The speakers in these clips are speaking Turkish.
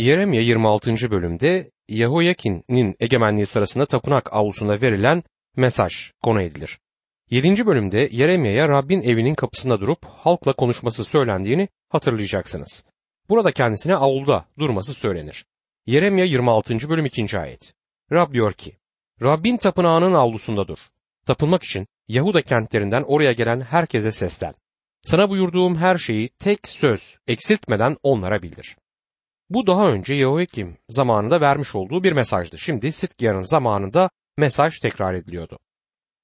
Yeremye 26. bölümde Yehoyakin'in egemenliği sırasında tapınak avlusunda verilen mesaj konu edilir. 7. bölümde Yeremye'ye Rabbin evinin kapısında durup halkla konuşması söylendiğini hatırlayacaksınız. Burada kendisine avluda durması söylenir. Yeremye 26. bölüm 2. ayet. Rab diyor ki, Rabbin tapınağının avlusunda dur. Tapınmak için Yahuda kentlerinden oraya gelen herkese seslen. Sana buyurduğum her şeyi tek söz eksiltmeden onlara bildir. Bu daha önce Yehoiakim zamanında vermiş olduğu bir mesajdı. Şimdi Sitkiyar'ın zamanında mesaj tekrar ediliyordu.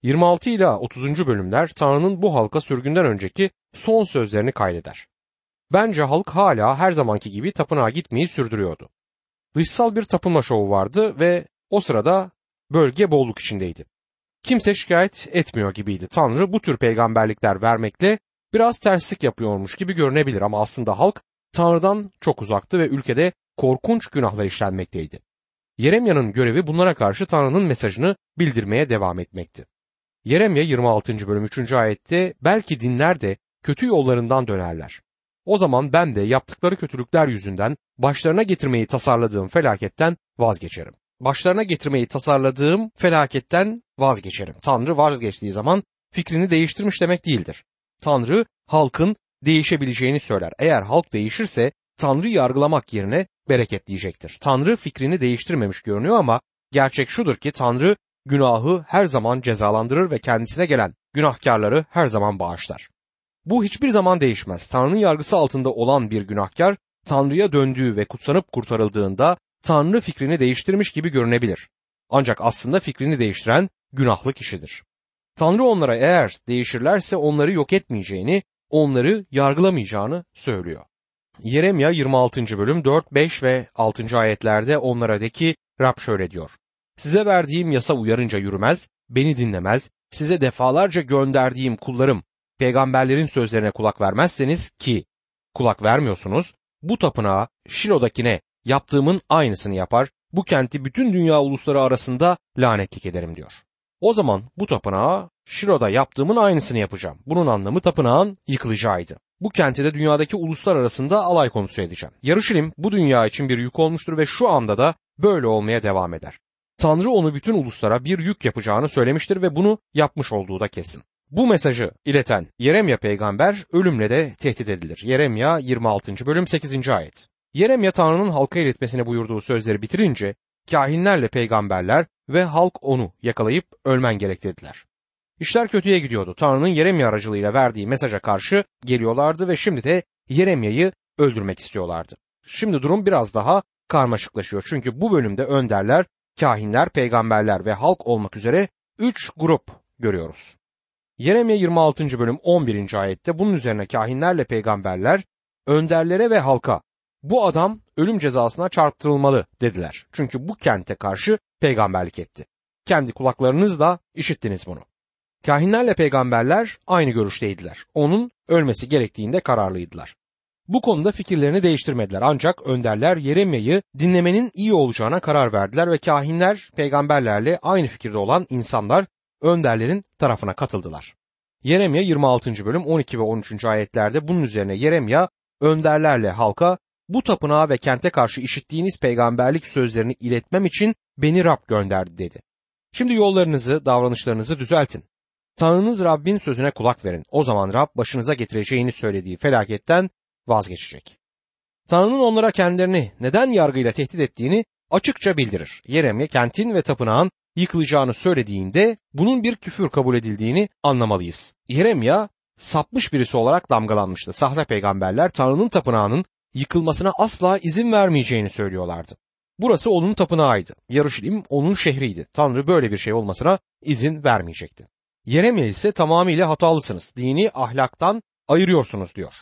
26 ila 30. bölümler Tanrı'nın bu halka sürgünden önceki son sözlerini kaydeder. Bence halk hala her zamanki gibi tapınağa gitmeyi sürdürüyordu. Dışsal bir tapınma şovu vardı ve o sırada bölge bolluk içindeydi. Kimse şikayet etmiyor gibiydi. Tanrı bu tür peygamberlikler vermekle biraz terslik yapıyormuş gibi görünebilir ama aslında halk Tanrı'dan çok uzaktı ve ülkede korkunç günahlar işlenmekteydi. Yeremya'nın görevi bunlara karşı Tanrı'nın mesajını bildirmeye devam etmekti. Yeremya 26. bölüm 3. ayette belki dinler de kötü yollarından dönerler. O zaman ben de yaptıkları kötülükler yüzünden başlarına getirmeyi tasarladığım felaketten vazgeçerim. Başlarına getirmeyi tasarladığım felaketten vazgeçerim. Tanrı vazgeçtiği zaman fikrini değiştirmiş demek değildir. Tanrı halkın değişebileceğini söyler. Eğer halk değişirse Tanrı yargılamak yerine bereketleyecektir. Tanrı fikrini değiştirmemiş görünüyor ama gerçek şudur ki Tanrı günahı her zaman cezalandırır ve kendisine gelen günahkarları her zaman bağışlar. Bu hiçbir zaman değişmez. Tanrı'nın yargısı altında olan bir günahkar Tanrı'ya döndüğü ve kutsanıp kurtarıldığında Tanrı fikrini değiştirmiş gibi görünebilir. Ancak aslında fikrini değiştiren günahlı kişidir. Tanrı onlara eğer değişirlerse onları yok etmeyeceğini, onları yargılamayacağını söylüyor. Yeremya 26. bölüm 4, 5 ve 6. ayetlerde onlara de ki Rab şöyle diyor. Size verdiğim yasa uyarınca yürümez, beni dinlemez, size defalarca gönderdiğim kullarım peygamberlerin sözlerine kulak vermezseniz ki kulak vermiyorsunuz, bu tapınağa Şilo'dakine yaptığımın aynısını yapar, bu kenti bütün dünya ulusları arasında lanetlik ederim diyor. O zaman bu tapınağa Şilo'da yaptığımın aynısını yapacağım. Bunun anlamı tapınağın yıkılacağıydı. Bu kenti de dünyadaki uluslar arasında alay konusu edeceğim. Yarışilim bu dünya için bir yük olmuştur ve şu anda da böyle olmaya devam eder. Tanrı onu bütün uluslara bir yük yapacağını söylemiştir ve bunu yapmış olduğu da kesin. Bu mesajı ileten Yeremya peygamber ölümle de tehdit edilir. Yeremya 26. bölüm 8. ayet. Yeremya Tanrı'nın halka iletmesine buyurduğu sözleri bitirince kahinlerle peygamberler ve halk onu yakalayıp ölmen gerek dediler. İşler kötüye gidiyordu. Tanrı'nın Yeremya aracılığıyla verdiği mesaja karşı geliyorlardı ve şimdi de Yeremya'yı öldürmek istiyorlardı. Şimdi durum biraz daha karmaşıklaşıyor. Çünkü bu bölümde önderler, kahinler, peygamberler ve halk olmak üzere üç grup görüyoruz. Yeremye 26. bölüm 11. ayette bunun üzerine kahinlerle peygamberler önderlere ve halka bu adam ölüm cezasına çarptırılmalı dediler. Çünkü bu kente karşı peygamberlik etti. Kendi kulaklarınızla işittiniz bunu. Kahinlerle peygamberler aynı görüşteydiler. Onun ölmesi gerektiğinde kararlıydılar. Bu konuda fikirlerini değiştirmediler ancak önderler Yeremya'yı dinlemenin iyi olacağına karar verdiler ve kahinler peygamberlerle aynı fikirde olan insanlar önderlerin tarafına katıldılar. Yeremya 26. bölüm 12 ve 13. ayetlerde bunun üzerine Yeremya önderlerle halka bu tapınağa ve kente karşı işittiğiniz peygamberlik sözlerini iletmem için beni Rab gönderdi dedi. Şimdi yollarınızı, davranışlarınızı düzeltin. Tanrınız Rabbin sözüne kulak verin. O zaman Rab başınıza getireceğini söylediği felaketten vazgeçecek. Tanrı'nın onlara kendilerini neden yargıyla tehdit ettiğini açıkça bildirir. Yeremye kentin ve tapınağın yıkılacağını söylediğinde bunun bir küfür kabul edildiğini anlamalıyız. Yeremya sapmış birisi olarak damgalanmıştı. Sahte peygamberler Tanrı'nın tapınağının yıkılmasına asla izin vermeyeceğini söylüyorlardı. Burası onun tapınağıydı. Yarışilim onun şehriydi. Tanrı böyle bir şey olmasına izin vermeyecekti. Yeremye ise tamamıyla hatalısınız. Dini ahlaktan ayırıyorsunuz diyor.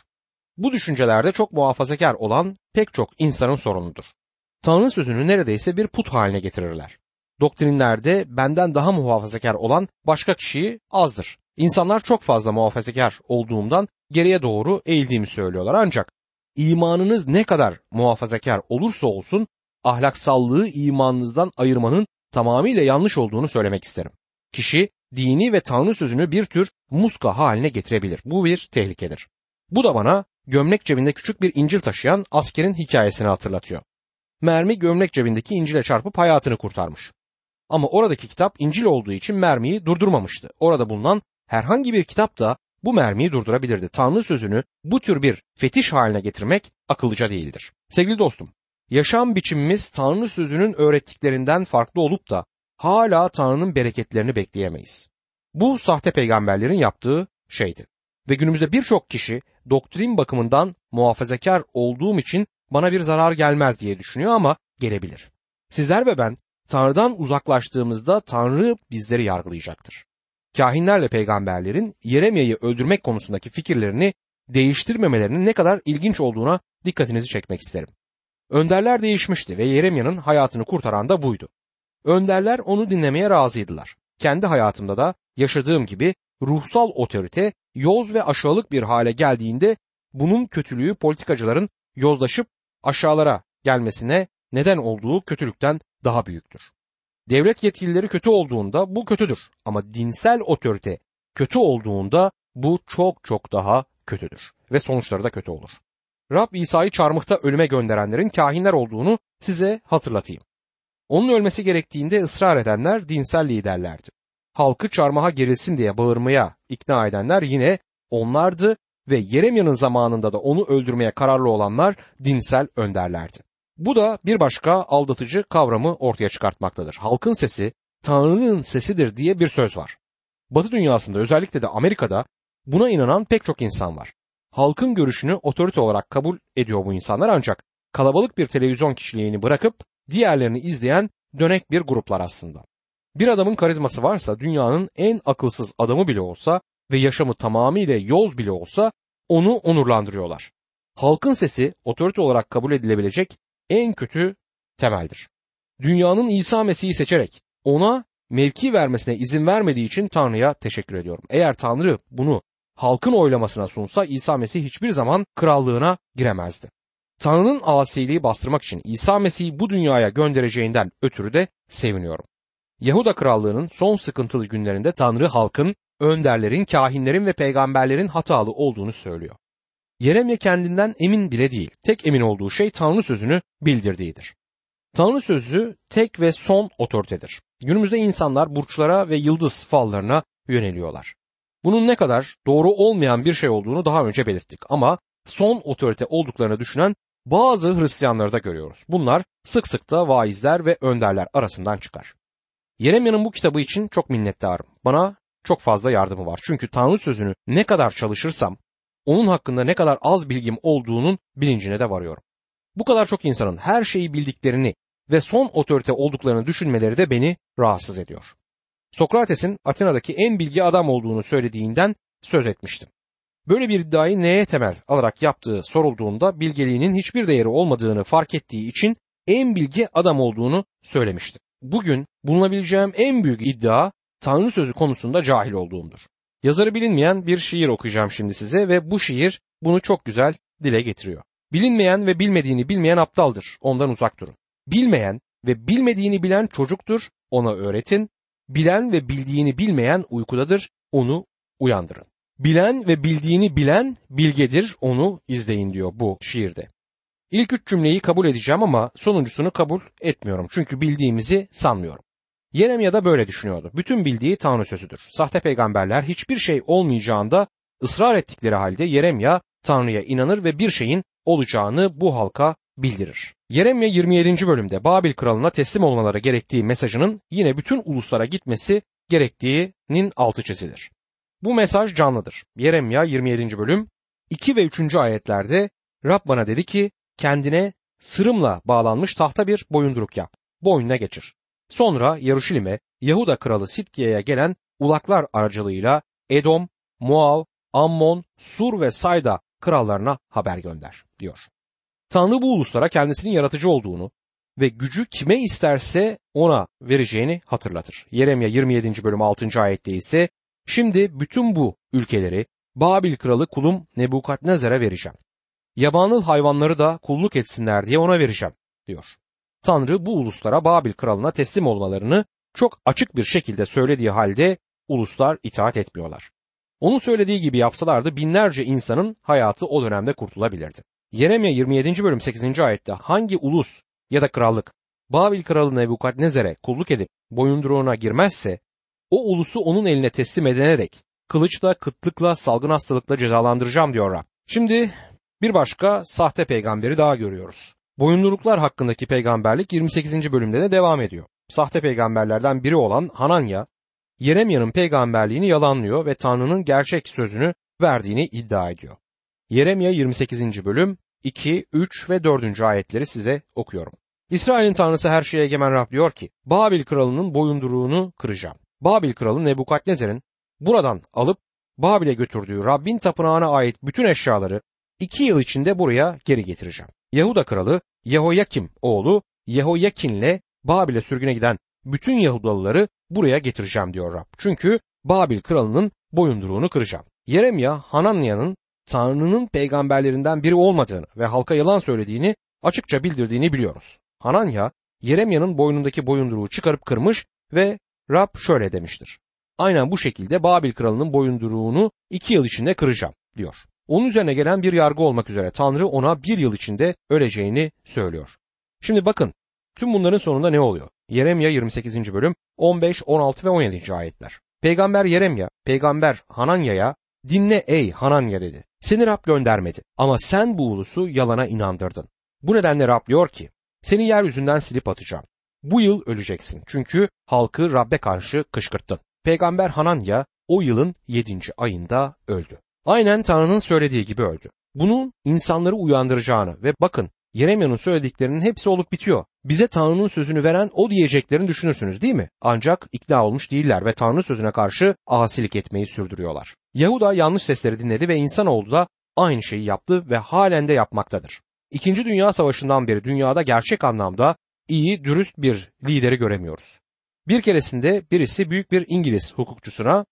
Bu düşüncelerde çok muhafazakar olan pek çok insanın sorunudur. Tanrı sözünü neredeyse bir put haline getirirler. Doktrinlerde benden daha muhafazakar olan başka kişiyi azdır. İnsanlar çok fazla muhafazakar olduğumdan geriye doğru eğildiğimi söylüyorlar ancak imanınız ne kadar muhafazakar olursa olsun ahlaksallığı imanınızdan ayırmanın tamamıyla yanlış olduğunu söylemek isterim. Kişi dini ve Tanrı sözünü bir tür muska haline getirebilir. Bu bir tehlikedir. Bu da bana gömlek cebinde küçük bir incir taşıyan askerin hikayesini hatırlatıyor. mermi gömlek cebindeki İncil'e çarpıp hayatını kurtarmış. Ama oradaki kitap İncil olduğu için mermiyi durdurmamıştı. Orada bulunan herhangi bir kitap da bu mermiyi durdurabilirdi. Tanrı sözünü bu tür bir fetiş haline getirmek akıllıca değildir. Sevgili dostum, yaşam biçimimiz Tanrı sözünün öğrettiklerinden farklı olup da hala Tanrı'nın bereketlerini bekleyemeyiz. Bu sahte peygamberlerin yaptığı şeydi. Ve günümüzde birçok kişi doktrin bakımından muhafazakar olduğum için bana bir zarar gelmez diye düşünüyor ama gelebilir. Sizler ve ben Tanrı'dan uzaklaştığımızda Tanrı bizleri yargılayacaktır. Kahinlerle peygamberlerin Yeremya'yı öldürmek konusundaki fikirlerini değiştirmemelerinin ne kadar ilginç olduğuna dikkatinizi çekmek isterim. Önderler değişmişti ve Yeremya'nın hayatını kurtaran da buydu. Önderler onu dinlemeye razıydılar. Kendi hayatımda da yaşadığım gibi ruhsal otorite yoz ve aşağılık bir hale geldiğinde bunun kötülüğü politikacıların yozlaşıp aşağılara gelmesine neden olduğu kötülükten daha büyüktür. Devlet yetkilileri kötü olduğunda bu kötüdür ama dinsel otorite kötü olduğunda bu çok çok daha kötüdür ve sonuçları da kötü olur. Rab İsa'yı çarmıhta ölüme gönderenlerin kahinler olduğunu size hatırlatayım. Onun ölmesi gerektiğinde ısrar edenler dinsel liderlerdi. Halkı çarmıha gerilsin diye bağırmaya ikna edenler yine onlardı ve Yeremya'nın zamanında da onu öldürmeye kararlı olanlar dinsel önderlerdi. Bu da bir başka aldatıcı kavramı ortaya çıkartmaktadır. Halkın sesi Tanrı'nın sesidir diye bir söz var. Batı dünyasında özellikle de Amerika'da buna inanan pek çok insan var. Halkın görüşünü otorite olarak kabul ediyor bu insanlar ancak kalabalık bir televizyon kişiliğini bırakıp diğerlerini izleyen dönek bir gruplar aslında. Bir adamın karizması varsa dünyanın en akılsız adamı bile olsa ve yaşamı tamamıyla yoz bile olsa onu onurlandırıyorlar. Halkın sesi otorite olarak kabul edilebilecek en kötü temeldir. Dünyanın İsa Mesih'i seçerek ona mevki vermesine izin vermediği için Tanrı'ya teşekkür ediyorum. Eğer Tanrı bunu halkın oylamasına sunsa İsa Mesih hiçbir zaman krallığına giremezdi. Tanrı'nın asiliği bastırmak için İsa Mesih'i bu dünyaya göndereceğinden ötürü de seviniyorum. Yahuda krallığının son sıkıntılı günlerinde Tanrı halkın, önderlerin, kahinlerin ve peygamberlerin hatalı olduğunu söylüyor. Yeremye kendinden emin bile değil. Tek emin olduğu şey Tanrı sözünü bildirdiğidir. Tanrı sözü tek ve son otoritedir. Günümüzde insanlar burçlara ve yıldız fallarına yöneliyorlar. Bunun ne kadar doğru olmayan bir şey olduğunu daha önce belirttik ama son otorite olduklarını düşünen bazı Hristiyanları da görüyoruz. Bunlar sık sık da vaizler ve önderler arasından çıkar. Yeremya'nın bu kitabı için çok minnettarım. Bana çok fazla yardımı var. Çünkü Tanrı sözünü ne kadar çalışırsam onun hakkında ne kadar az bilgim olduğunun bilincine de varıyorum. Bu kadar çok insanın her şeyi bildiklerini ve son otorite olduklarını düşünmeleri de beni rahatsız ediyor. Sokrates'in Atina'daki en bilgi adam olduğunu söylediğinden söz etmiştim. Böyle bir iddiayı neye temel alarak yaptığı sorulduğunda bilgeliğinin hiçbir değeri olmadığını fark ettiği için en bilgi adam olduğunu söylemişti. Bugün bulunabileceğim en büyük iddia Tanrı sözü konusunda cahil olduğumdur. Yazarı bilinmeyen bir şiir okuyacağım şimdi size ve bu şiir bunu çok güzel dile getiriyor. Bilinmeyen ve bilmediğini bilmeyen aptaldır. Ondan uzak durun. Bilmeyen ve bilmediğini bilen çocuktur. Ona öğretin. Bilen ve bildiğini bilmeyen uykudadır. Onu uyandırın. Bilen ve bildiğini bilen bilgedir. Onu izleyin diyor bu şiirde. İlk üç cümleyi kabul edeceğim ama sonuncusunu kabul etmiyorum. Çünkü bildiğimizi sanmıyorum. Yeremya da böyle düşünüyordu. Bütün bildiği Tanrı sözüdür. Sahte peygamberler hiçbir şey olmayacağında ısrar ettikleri halde Yeremya Tanrı'ya inanır ve bir şeyin olacağını bu halka bildirir. Yeremya 27. bölümde Babil kralına teslim olmaları gerektiği mesajının yine bütün uluslara gitmesi gerektiğinin altı çizilir. Bu mesaj canlıdır. Yeremya 27. bölüm 2 ve 3. ayetlerde Rab bana dedi ki kendine sırımla bağlanmış tahta bir boyunduruk yap. Boynuna geçir. Sonra Yaruşilim'e Yahuda kralı Sitkiye'ye gelen ulaklar aracılığıyla Edom, Moav, Ammon, Sur ve Sayda krallarına haber gönder diyor. Tanrı bu uluslara kendisinin yaratıcı olduğunu ve gücü kime isterse ona vereceğini hatırlatır. Yeremya 27. bölüm 6. ayette ise şimdi bütün bu ülkeleri Babil kralı kulum Nebukadnezar'a vereceğim. Yabanıl hayvanları da kulluk etsinler diye ona vereceğim diyor. Tanrı bu uluslara Babil kralına teslim olmalarını çok açık bir şekilde söylediği halde uluslar itaat etmiyorlar. Onun söylediği gibi yapsalardı binlerce insanın hayatı o dönemde kurtulabilirdi. Yeremya 27. bölüm 8. ayette hangi ulus ya da krallık Babil kralı Nebukadnezer'e kulluk edip boyunduruğuna girmezse o ulusu onun eline teslim edene dek kılıçla, kıtlıkla, salgın hastalıkla cezalandıracağım diyor Rab. Şimdi bir başka sahte peygamberi daha görüyoruz. Boyunduruklar hakkındaki peygamberlik 28. bölümde de devam ediyor. Sahte peygamberlerden biri olan Hananya, Yeremya'nın peygamberliğini yalanlıyor ve Tanrı'nın gerçek sözünü verdiğini iddia ediyor. Yeremya 28. bölüm 2, 3 ve 4. ayetleri size okuyorum. İsrail'in tanrısı her şeye egemen Rab diyor ki, Babil kralının boyunduruğunu kıracağım. Babil kralı Nebukadnezer'in buradan alıp Babil'e götürdüğü Rabbin tapınağına ait bütün eşyaları iki yıl içinde buraya geri getireceğim. Yahuda kralı Yehoyakim oğlu Yehoyakin'le Babil'e sürgüne giden bütün Yahudalıları buraya getireceğim diyor Rab. Çünkü Babil kralının boyunduruğunu kıracağım. Yeremya Hananya'nın Tanrı'nın peygamberlerinden biri olmadığını ve halka yalan söylediğini açıkça bildirdiğini biliyoruz. Hananya Yeremya'nın boynundaki boyunduruğu çıkarıp kırmış ve Rab şöyle demiştir. Aynen bu şekilde Babil kralının boyunduruğunu iki yıl içinde kıracağım diyor. Onun üzerine gelen bir yargı olmak üzere Tanrı ona bir yıl içinde öleceğini söylüyor. Şimdi bakın tüm bunların sonunda ne oluyor? Yeremya 28. bölüm 15, 16 ve 17. ayetler. Peygamber Yeremya, peygamber Hananya'ya dinle ey Hananya dedi. Seni Rab göndermedi ama sen bu ulusu yalana inandırdın. Bu nedenle Rab diyor ki seni yeryüzünden silip atacağım. Bu yıl öleceksin çünkü halkı Rab'be karşı kışkırttın. Peygamber Hananya o yılın 7. ayında öldü. Aynen Tanrı'nın söylediği gibi öldü. Bunun insanları uyandıracağını ve bakın Yeremya'nın söylediklerinin hepsi olup bitiyor. Bize Tanrı'nın sözünü veren o diyeceklerini düşünürsünüz değil mi? Ancak ikna olmuş değiller ve Tanrı sözüne karşı asilik etmeyi sürdürüyorlar. Yahuda yanlış sesleri dinledi ve insanoğlu da aynı şeyi yaptı ve halen de yapmaktadır. İkinci Dünya Savaşı'ndan beri dünyada gerçek anlamda iyi, dürüst bir lideri göremiyoruz. Bir keresinde birisi büyük bir İngiliz hukukçusuna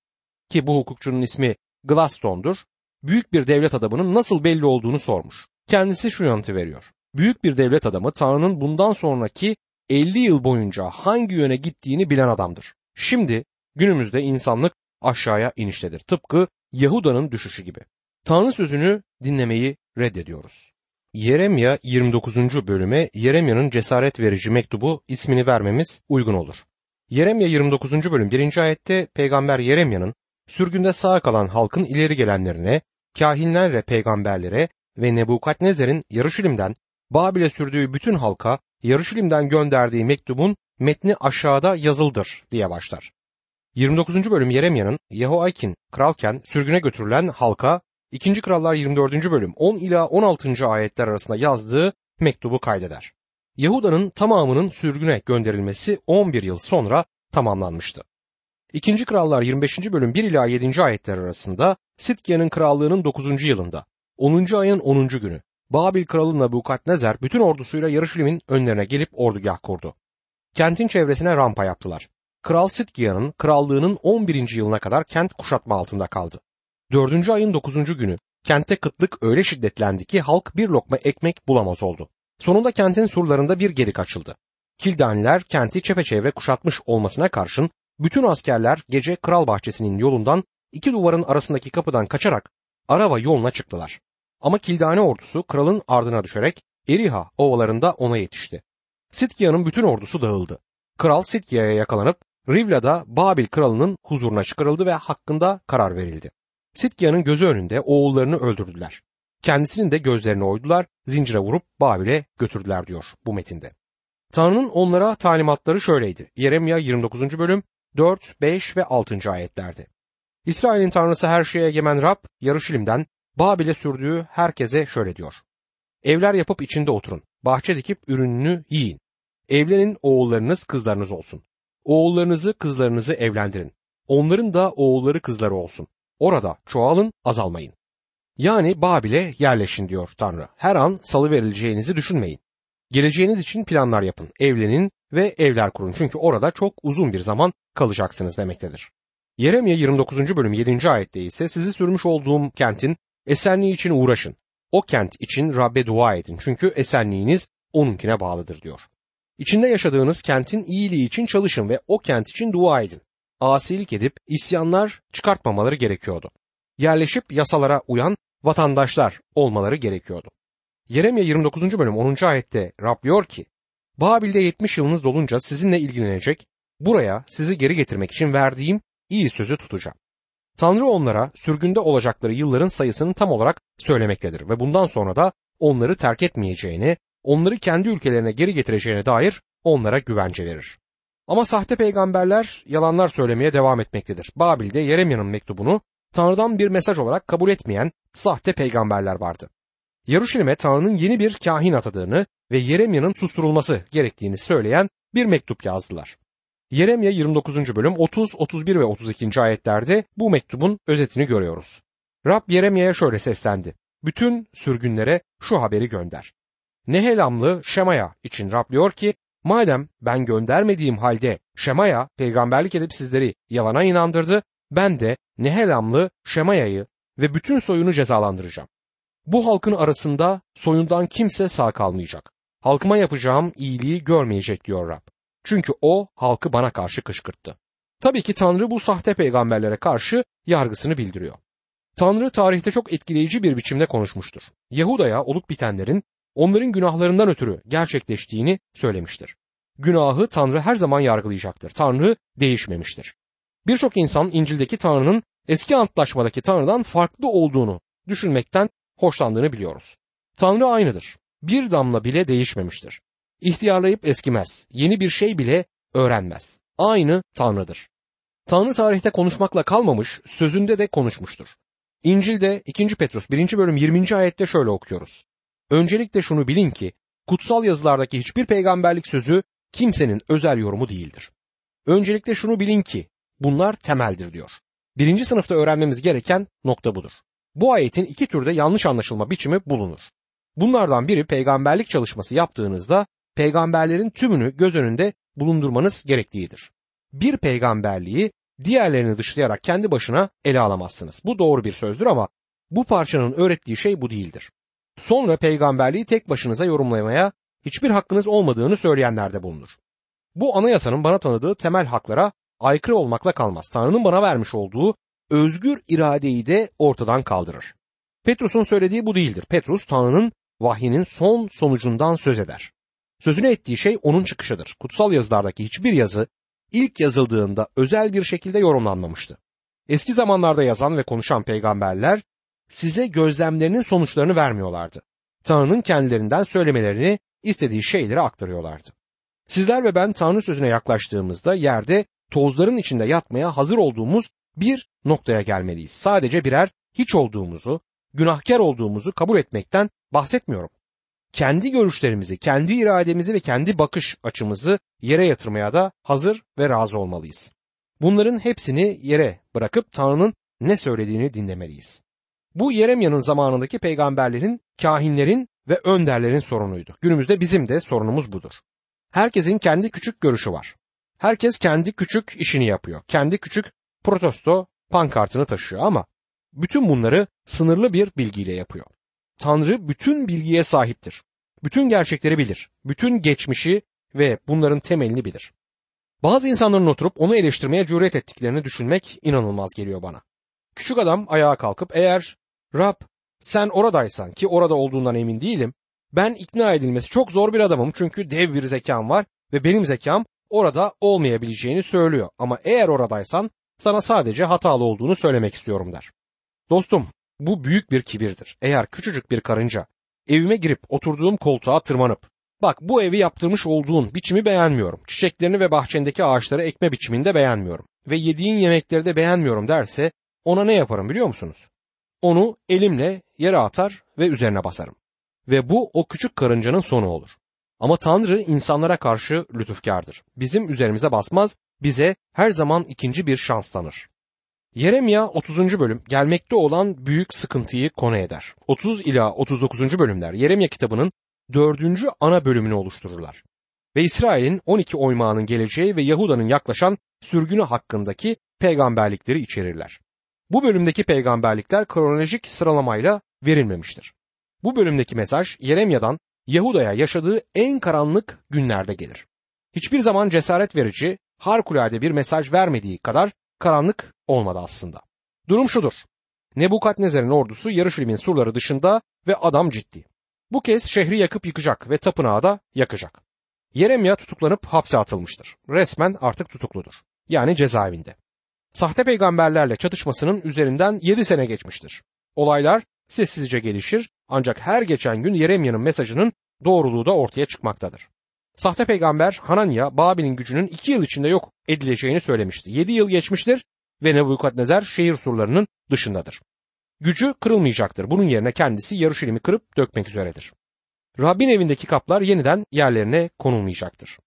ki bu hukukçunun ismi Gladstone'dur, büyük bir devlet adamının nasıl belli olduğunu sormuş. Kendisi şu yanıtı veriyor. Büyük bir devlet adamı Tanrı'nın bundan sonraki 50 yıl boyunca hangi yöne gittiğini bilen adamdır. Şimdi günümüzde insanlık aşağıya iniştedir. Tıpkı Yahuda'nın düşüşü gibi. Tanrı sözünü dinlemeyi reddediyoruz. Yeremya 29. bölüme Yeremya'nın cesaret verici mektubu ismini vermemiz uygun olur. Yeremya 29. bölüm 1. ayette peygamber Yeremya'nın sürgünde sağ kalan halkın ileri gelenlerine, kahinler ve peygamberlere ve Nebukadnezer'in Yarışilim'den Babil'e sürdüğü bütün halka Yarışilim'den gönderdiği mektubun metni aşağıda yazıldır diye başlar. 29. bölüm Yeremya'nın Yehoakin kralken sürgüne götürülen halka 2. Krallar 24. bölüm 10 ila 16. ayetler arasında yazdığı mektubu kaydeder. Yahuda'nın tamamının sürgüne gönderilmesi 11 yıl sonra tamamlanmıştı. 2. Krallar 25. bölüm 1 ila 7. ayetler arasında Sitkia'nın krallığının 9. yılında 10. ayın 10. günü Babil kralı Nabukadnezer bütün ordusuyla Yarışilim'in önlerine gelip ordugah kurdu. Kentin çevresine rampa yaptılar. Kral Sitkia'nın krallığının 11. yılına kadar kent kuşatma altında kaldı. 4. ayın 9. günü kentte kıtlık öyle şiddetlendi ki halk bir lokma ekmek bulamaz oldu. Sonunda kentin surlarında bir gedik açıldı. Kildaniler kenti çepeçevre kuşatmış olmasına karşın bütün askerler gece kral bahçesinin yolundan iki duvarın arasındaki kapıdan kaçarak Arava yoluna çıktılar. Ama Kildane ordusu kralın ardına düşerek Eriha ovalarında ona yetişti. Sitkia'nın bütün ordusu dağıldı. Kral Sitkia'ya yakalanıp Rivla'da Babil kralının huzuruna çıkarıldı ve hakkında karar verildi. Sitkia'nın gözü önünde oğullarını öldürdüler. Kendisinin de gözlerini oydular, zincire vurup Babil'e götürdüler diyor bu metinde. Tanrı'nın onlara talimatları şöyleydi. Yeremya 29. bölüm 4, 5 ve 6. ayetlerde. İsrail'in tanrısı her şeye egemen Rab, Yarışilim'den Babil'e sürdüğü herkese şöyle diyor. Evler yapıp içinde oturun, bahçe dikip ürününü yiyin. Evlenin oğullarınız kızlarınız olsun. Oğullarınızı kızlarınızı evlendirin. Onların da oğulları kızları olsun. Orada çoğalın azalmayın. Yani Babil'e yerleşin diyor Tanrı. Her an salı verileceğinizi düşünmeyin. Geleceğiniz için planlar yapın, evlenin ve evler kurun. Çünkü orada çok uzun bir zaman kalacaksınız demektedir. Yeremye 29. bölüm 7. ayette ise sizi sürmüş olduğum kentin esenliği için uğraşın. O kent için Rabbe dua edin çünkü esenliğiniz onunkine bağlıdır diyor. İçinde yaşadığınız kentin iyiliği için çalışın ve o kent için dua edin. Asilik edip isyanlar çıkartmamaları gerekiyordu. Yerleşip yasalara uyan vatandaşlar olmaları gerekiyordu. Yeremye 29. bölüm 10. ayette Rab diyor ki Babil'de 70 yılınız dolunca sizinle ilgilenecek, buraya sizi geri getirmek için verdiğim iyi sözü tutacağım. Tanrı onlara sürgünde olacakları yılların sayısını tam olarak söylemektedir ve bundan sonra da onları terk etmeyeceğini, onları kendi ülkelerine geri getireceğine dair onlara güvence verir. Ama sahte peygamberler yalanlar söylemeye devam etmektedir. Babil'de Yeremya'nın mektubunu Tanrı'dan bir mesaj olarak kabul etmeyen sahte peygamberler vardı. Yaruşilim'e Tanrı'nın yeni bir kahin atadığını ve Yeremya'nın susturulması gerektiğini söyleyen bir mektup yazdılar. Yeremya 29. bölüm 30, 31 ve 32. ayetlerde bu mektubun özetini görüyoruz. Rab Yeremya'ya şöyle seslendi. Bütün sürgünlere şu haberi gönder. Nehelamlı Şemaya için Rab diyor ki, madem ben göndermediğim halde Şemaya peygamberlik edip sizleri yalana inandırdı, ben de Nehelamlı Şemaya'yı ve bütün soyunu cezalandıracağım. Bu halkın arasında soyundan kimse sağ kalmayacak. Halkıma yapacağım iyiliği görmeyecek diyor Rab. Çünkü o halkı bana karşı kışkırttı. Tabii ki Tanrı bu sahte peygamberlere karşı yargısını bildiriyor. Tanrı tarihte çok etkileyici bir biçimde konuşmuştur. Yahuda'ya olup bitenlerin onların günahlarından ötürü gerçekleştiğini söylemiştir. Günahı Tanrı her zaman yargılayacaktır. Tanrı değişmemiştir. Birçok insan İncil'deki Tanrı'nın eski antlaşmadaki Tanrı'dan farklı olduğunu düşünmekten hoşlandığını biliyoruz. Tanrı aynıdır. Bir damla bile değişmemiştir. İhtiyarlayıp eskimez. Yeni bir şey bile öğrenmez. Aynı Tanrı'dır. Tanrı tarihte konuşmakla kalmamış, sözünde de konuşmuştur. İncil'de 2. Petrus 1. bölüm 20. ayette şöyle okuyoruz. Öncelikle şunu bilin ki kutsal yazılardaki hiçbir peygamberlik sözü kimsenin özel yorumu değildir. Öncelikle şunu bilin ki bunlar temeldir diyor. Birinci sınıfta öğrenmemiz gereken nokta budur. Bu ayetin iki türde yanlış anlaşılma biçimi bulunur. Bunlardan biri peygamberlik çalışması yaptığınızda peygamberlerin tümünü göz önünde bulundurmanız gerektiğidir. Bir peygamberliği diğerlerini dışlayarak kendi başına ele alamazsınız. Bu doğru bir sözdür ama bu parçanın öğrettiği şey bu değildir. Sonra peygamberliği tek başınıza yorumlamaya hiçbir hakkınız olmadığını söyleyenler de bulunur. Bu anayasanın bana tanıdığı temel haklara aykırı olmakla kalmaz. Tanrı'nın bana vermiş olduğu özgür iradeyi de ortadan kaldırır. Petrus'un söylediği bu değildir. Petrus Tanrı'nın vahyinin son sonucundan söz eder. Sözünü ettiği şey onun çıkışıdır. Kutsal yazılardaki hiçbir yazı ilk yazıldığında özel bir şekilde yorumlanmamıştı. Eski zamanlarda yazan ve konuşan peygamberler size gözlemlerinin sonuçlarını vermiyorlardı. Tanrı'nın kendilerinden söylemelerini istediği şeyleri aktarıyorlardı. Sizler ve ben Tanrı sözüne yaklaştığımızda yerde tozların içinde yatmaya hazır olduğumuz bir noktaya gelmeliyiz. Sadece birer hiç olduğumuzu, günahkar olduğumuzu kabul etmekten bahsetmiyorum. Kendi görüşlerimizi, kendi irademizi ve kendi bakış açımızı yere yatırmaya da hazır ve razı olmalıyız. Bunların hepsini yere bırakıp Tanrı'nın ne söylediğini dinlemeliyiz. Bu Yeremya'nın zamanındaki peygamberlerin, kahinlerin ve önderlerin sorunuydu. Günümüzde bizim de sorunumuz budur. Herkesin kendi küçük görüşü var. Herkes kendi küçük işini yapıyor. Kendi küçük protesto pankartını taşıyor ama bütün bunları sınırlı bir bilgiyle yapıyor. Tanrı bütün bilgiye sahiptir. Bütün gerçekleri bilir. Bütün geçmişi ve bunların temelini bilir. Bazı insanların oturup onu eleştirmeye cüret ettiklerini düşünmek inanılmaz geliyor bana. Küçük adam ayağa kalkıp eğer Rab sen oradaysan ki orada olduğundan emin değilim. Ben ikna edilmesi çok zor bir adamım çünkü dev bir zekam var ve benim zekam orada olmayabileceğini söylüyor. Ama eğer oradaysan sana sadece hatalı olduğunu söylemek istiyorum der. Dostum bu büyük bir kibirdir. Eğer küçücük bir karınca evime girip oturduğum koltuğa tırmanıp bak bu evi yaptırmış olduğun biçimi beğenmiyorum. Çiçeklerini ve bahçendeki ağaçları ekme biçiminde beğenmiyorum. Ve yediğin yemekleri de beğenmiyorum derse ona ne yaparım biliyor musunuz? Onu elimle yere atar ve üzerine basarım. Ve bu o küçük karıncanın sonu olur. Ama Tanrı insanlara karşı lütufkardır. Bizim üzerimize basmaz, bize her zaman ikinci bir şans tanır. Yeremya 30. bölüm gelmekte olan büyük sıkıntıyı konu eder. 30 ila 39. bölümler Yeremya kitabının 4. ana bölümünü oluştururlar. Ve İsrail'in 12 oymağının geleceği ve Yahuda'nın yaklaşan sürgünü hakkındaki peygamberlikleri içerirler. Bu bölümdeki peygamberlikler kronolojik sıralamayla verilmemiştir. Bu bölümdeki mesaj Yeremya'dan Yahuda'ya yaşadığı en karanlık günlerde gelir. Hiçbir zaman cesaret verici, harikulade bir mesaj vermediği kadar karanlık olmadı aslında. Durum şudur. Nebukadnezar'ın ordusu Yarışilim'in surları dışında ve adam ciddi. Bu kez şehri yakıp yıkacak ve tapınağı da yakacak. Yeremya tutuklanıp hapse atılmıştır. Resmen artık tutukludur. Yani cezaevinde. Sahte peygamberlerle çatışmasının üzerinden 7 sene geçmiştir. Olaylar sessizce gelişir ancak her geçen gün Yeremya'nın mesajının doğruluğu da ortaya çıkmaktadır. Sahte peygamber Hananya Babil'in gücünün 2 yıl içinde yok edileceğini söylemişti. 7 yıl geçmiştir ve Nebukadnezar şehir surlarının dışındadır. Gücü kırılmayacaktır. Bunun yerine kendisi Yaruşilim'i kırıp dökmek üzeredir. Rabbin evindeki kaplar yeniden yerlerine konulmayacaktır.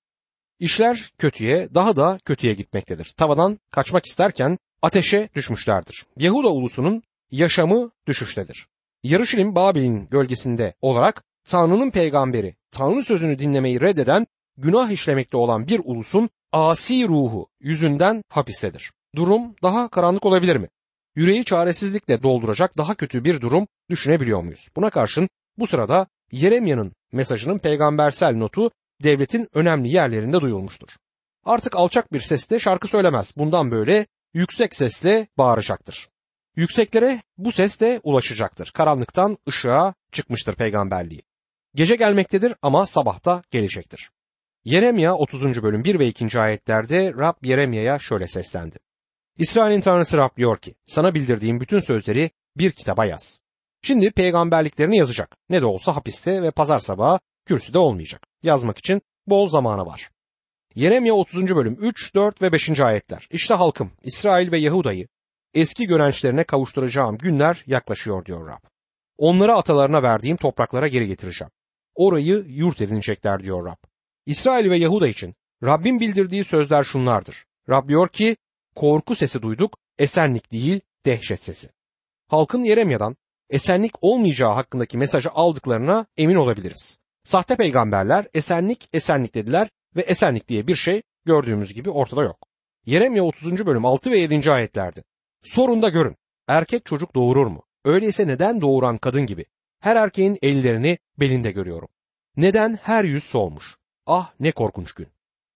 İşler kötüye, daha da kötüye gitmektedir. Tavadan kaçmak isterken ateşe düşmüşlerdir. Yahuda ulusunun yaşamı düşüştedir. Yarışilim Babil'in gölgesinde olarak Tanrı'nın peygamberi, Tanrı sözünü dinlemeyi reddeden, günah işlemekte olan bir ulusun asi ruhu yüzünden hapistedir. Durum daha karanlık olabilir mi? Yüreği çaresizlikle dolduracak daha kötü bir durum düşünebiliyor muyuz? Buna karşın bu sırada Yeremya'nın mesajının peygambersel notu devletin önemli yerlerinde duyulmuştur. Artık alçak bir sesle şarkı söylemez. Bundan böyle yüksek sesle bağıracaktır. Yükseklere bu ses de ulaşacaktır. Karanlıktan ışığa çıkmıştır peygamberliği. Gece gelmektedir ama sabahta gelecektir. Yeremya 30. bölüm 1 ve 2. ayetlerde Rab Yeremya'ya şöyle seslendi. İsrail'in tanrısı Rab diyor ki, sana bildirdiğim bütün sözleri bir kitaba yaz. Şimdi peygamberliklerini yazacak. Ne de olsa hapiste ve pazar sabahı kürsüde olmayacak. Yazmak için bol zamanı var. Yeremya 30. bölüm 3, 4 ve 5. ayetler. İşte halkım İsrail ve Yahuda'yı eski görençlerine kavuşturacağım günler yaklaşıyor diyor Rab. Onları atalarına verdiğim topraklara geri getireceğim. Orayı yurt edinecekler diyor Rab. İsrail ve Yahuda için Rabbin bildirdiği sözler şunlardır. Rab diyor ki korku sesi duyduk, esenlik değil dehşet sesi. Halkın Yeremya'dan esenlik olmayacağı hakkındaki mesajı aldıklarına emin olabiliriz. Sahte peygamberler esenlik esenlik dediler ve esenlik diye bir şey gördüğümüz gibi ortada yok. Yeremya 30. bölüm 6 ve 7. ayetlerde. Sorun da görün. Erkek çocuk doğurur mu? Öyleyse neden doğuran kadın gibi? Her erkeğin ellerini belinde görüyorum. Neden her yüz solmuş? Ah ne korkunç gün.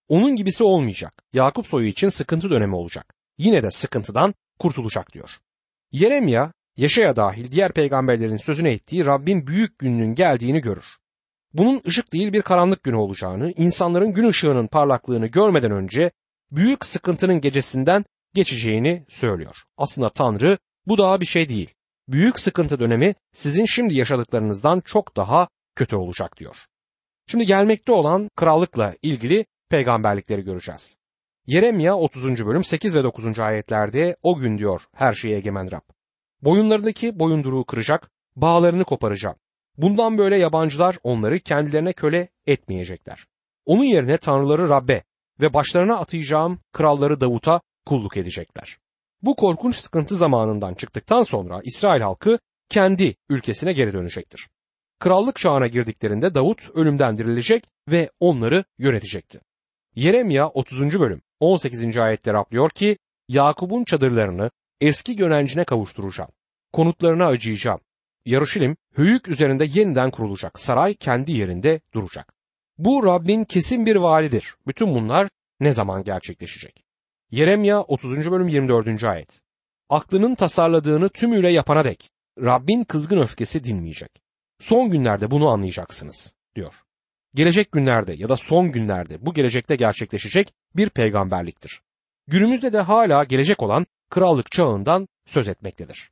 Onun gibisi olmayacak. Yakup soyu için sıkıntı dönemi olacak. Yine de sıkıntıdan kurtulacak diyor. Yeremya, Yaşaya dahil diğer peygamberlerin sözüne ettiği Rabbin büyük gününün geldiğini görür. Bunun ışık değil bir karanlık günü olacağını, insanların gün ışığının parlaklığını görmeden önce büyük sıkıntının gecesinden geçeceğini söylüyor. Aslında Tanrı bu daha bir şey değil. Büyük sıkıntı dönemi sizin şimdi yaşadıklarınızdan çok daha kötü olacak diyor. Şimdi gelmekte olan krallıkla ilgili peygamberlikleri göreceğiz. Yeremya 30. bölüm 8 ve 9. ayetlerde o gün diyor her şeye egemen Rab. Boyunlarındaki boyunduruğu kıracak, bağlarını koparacağım. Bundan böyle yabancılar onları kendilerine köle etmeyecekler. Onun yerine tanrıları Rabbe ve başlarına atayacağım kralları Davut'a kulluk edecekler. Bu korkunç sıkıntı zamanından çıktıktan sonra İsrail halkı kendi ülkesine geri dönecektir. Krallık çağına girdiklerinde Davut ölümden dirilecek ve onları yönetecekti. Yeremya 30. bölüm 18. ayette raplıyor ki Yakup'un çadırlarını eski gönencine kavuşturacağım. Konutlarına acıyacağım. Yarışilim höyük üzerinde yeniden kurulacak. Saray kendi yerinde duracak. Bu Rabbin kesin bir vaadidir. Bütün bunlar ne zaman gerçekleşecek? Yeremya 30. bölüm 24. ayet. Aklının tasarladığını tümüyle yapana dek Rabbin kızgın öfkesi dinmeyecek. Son günlerde bunu anlayacaksınız diyor. Gelecek günlerde ya da son günlerde bu gelecekte gerçekleşecek bir peygamberliktir. Günümüzde de hala gelecek olan krallık çağından söz etmektedir.